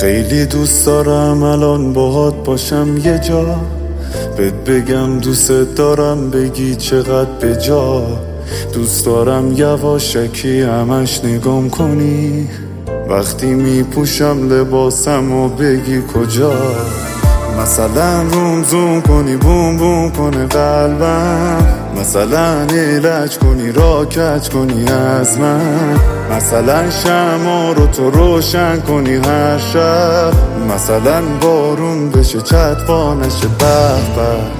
خیلی دوست دارم الان باهات باشم یه جا. بهت بگم دوست دارم بگی چقدر به جا. دوست دارم یواشکی همش نگام کنی. وقتی میپوشم لباسم و بگی کجا. مثلا روم زوم کنی بوم بوم کنه قلبم. مثلا ایلج کنی را کج کنی از من. مثلا شما رو تو روشن کنی هر شب. مثلا بارون بشه چت نشه به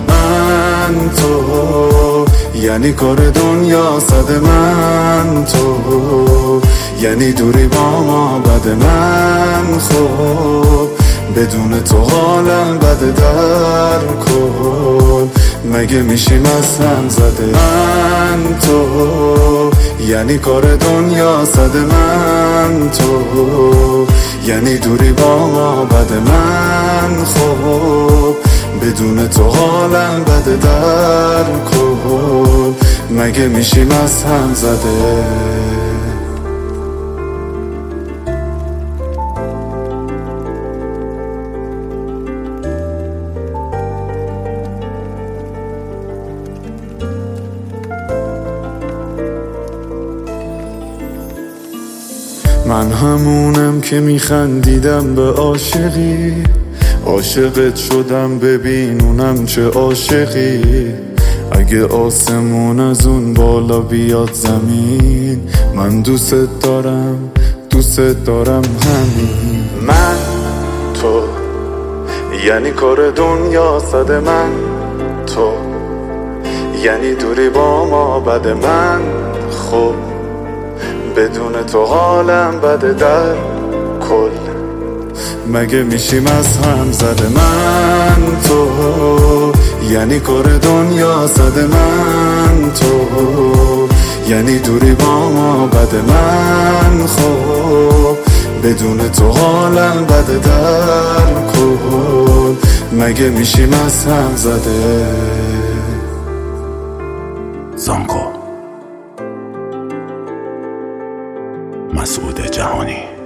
من تو یعنی کار دنیا صد من تو. یعنی دوری با ما بد من خوب بدون تو حالم بده در کن. مگه میشیم هم زده من تو؟ یعنی کار دنیا صد من تو. یعنی دوری با ما بد من خوب. بدون تو حالم بده در کن. مگه میشیم از هم زده؟ من همونم که میخندیدم به عاشقی. عاشقت شدم ببین اونم چه عاشقی. اگه آسمون از اون بالا بیاد زمین من دوست دارم دوست دارم همین. من تو یعنی کار دنیا صد من. تو یعنی دوری با ما بد من. خب بدون تو حالم بده در کل. مگه میشیم از هم زده من تو؟ یعنی کار دنیا زده من تو. یعنی دوری با ما بد من خوب بدون تو حالم بده در کل. مگه میشیم از هم زده مسعود جهانی.